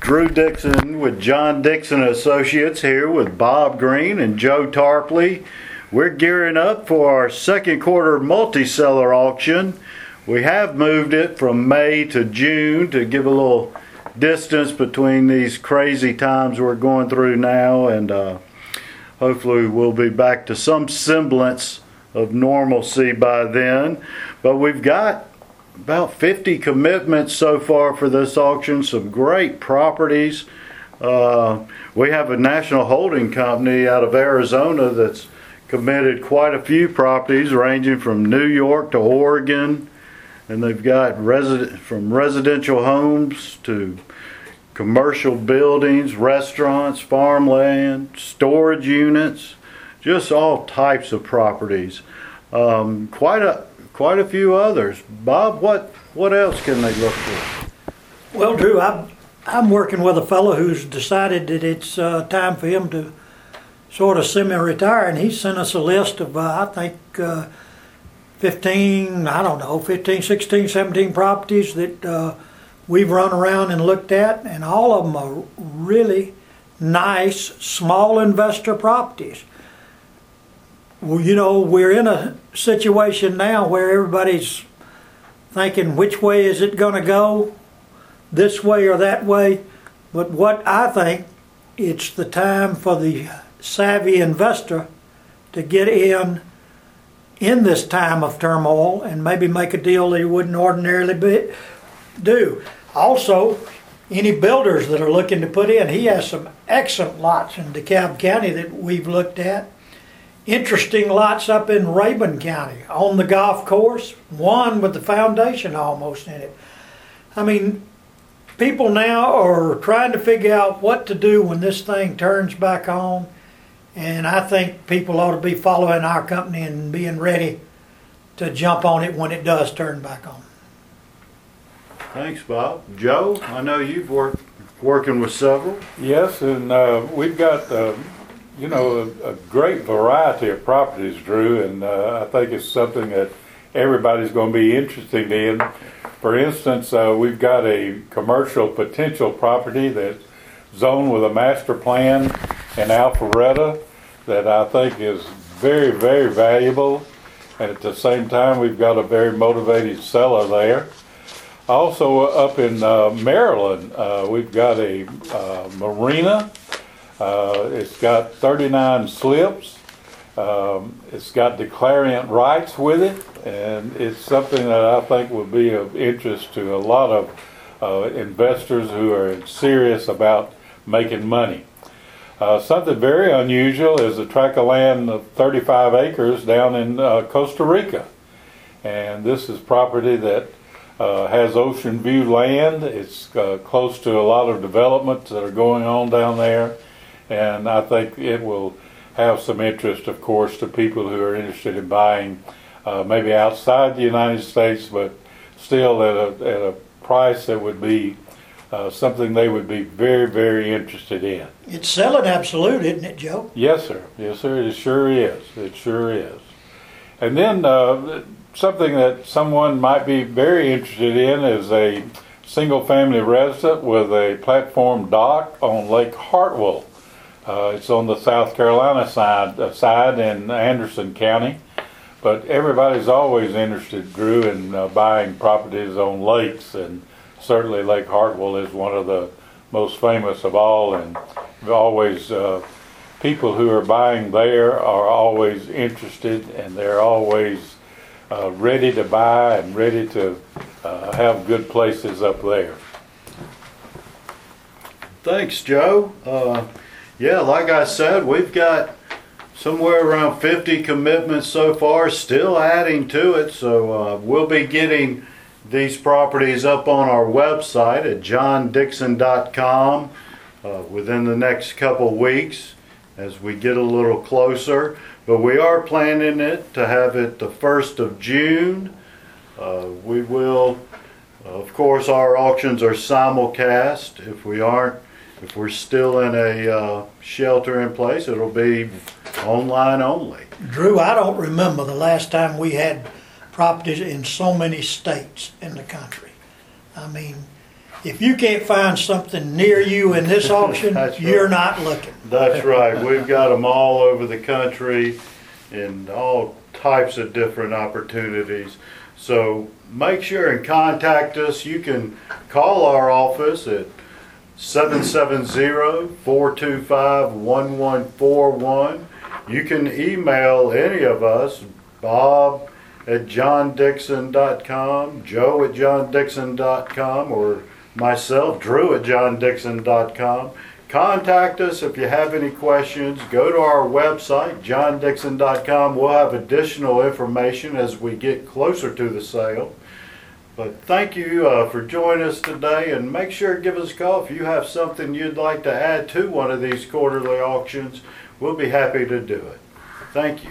Drew Dixon with John Dixon Associates here with Bob Green and Joe Tarpley. We're gearing up for our second quarter multi-seller auction. We have moved it from May to June to give a little distance between these crazy times we're going through now and uh, hopefully we'll be back to some semblance of normalcy by then. But we've got about 50 commitments so far for this auction, some great properties. Uh, we have a national holding company out of Arizona that's committed quite a few properties ranging from New York to Oregon. And they've got resident, from residential homes to commercial buildings, restaurants, farmland, storage units, just all types of properties. Um, quite a quite a few others. Bob, what what else can they look for? Well, Drew, I'm, I'm working with a fellow who's decided that it's uh, time for him to sort of semi-retire, and he sent us a list of, uh, I think, uh, 15, I don't know, 15, 16, 17 properties that uh, we've run around and looked at, and all of them are really nice small investor properties. Well, you know, we're in a situation now where everybody's thinking which way is it going to go, this way or that way. But what I think, it's the time for the savvy investor to get in in this time of turmoil and maybe make a deal they wouldn't ordinarily be, do. Also, any builders that are looking to put in, he has some excellent lots in DeKalb County that we've looked at interesting lots up in Rabun County on the golf course, one with the foundation almost in it. I mean, people now are trying to figure out what to do when this thing turns back on. And I think people ought to be following our company and being ready to jump on it when it does turn back on. Thanks, Bob. Joe, I know you've worked working with several. Yes, and uh, we've got uh, you know, a, a, great variety of properties, Drew, and uh, I think it's something that everybody's going to be interested in. For instance, uh, we've got a commercial potential property that's zoned with a master plan in Alpharetta that I think is very, very valuable. And at the same time, we've got a very motivated seller there. Also, up in uh, Maryland, uh, we've got a uh, marina uh, it's got 39 slips. Um, it's got declarant rights with it, and it's something that I think would be of interest to a lot of uh, investors who are serious about making money. Uh, something very unusual is a tract of land of 35 acres down in uh, Costa Rica. And this is property that uh, has ocean view land. It's uh, close to a lot of developments that are going on down there and I think it will have some interest, of course, to people who are interested in buying uh, maybe outside the United States, but still at a, at a price that would be uh, something they would be very, very interested in. It's selling absolute, isn't it, Joe? Yes, sir. Yes, sir. It sure is. It sure is. And then uh, something that someone might be very interested in is a single family resident with a platform dock on Lake Hartwell. Uh, it's on the South Carolina side uh, side in Anderson County, but everybody's always interested, Drew, in uh, buying properties on lakes, and certainly Lake Hartwell is one of the most famous of all, and always uh, people who are buying there are always interested, and they're always uh, ready to buy and ready to uh, have good places up there. Thanks, Joe. Yeah, like I said, we've got somewhere around 50 commitments so far, still adding to it. So uh, we'll be getting these properties up on our website at johndixon.com uh, within the next couple weeks as we get a little closer. But we are planning it to have it the 1st of June. Uh, we will, of course, our auctions are simulcast. If we aren't if we're still in a uh, shelter in place, it'll be online only. Drew, I don't remember the last time we had properties in so many states in the country. I mean, if you can't find something near you in this auction, you're not looking. That's right. We've got them all over the country in all types of different opportunities. So make sure and contact us. You can call our office at 770-425-1141. You can email any of us, Bob at johndixon.com, Joe at johndixon.com, or myself, Drew at johndixon.com. Contact us if you have any questions. Go to our website, johndixon.com. We'll have additional information as we get closer to the sale. But thank you uh, for joining us today, and make sure to give us a call if you have something you'd like to add to one of these quarterly auctions. We'll be happy to do it. Thank you.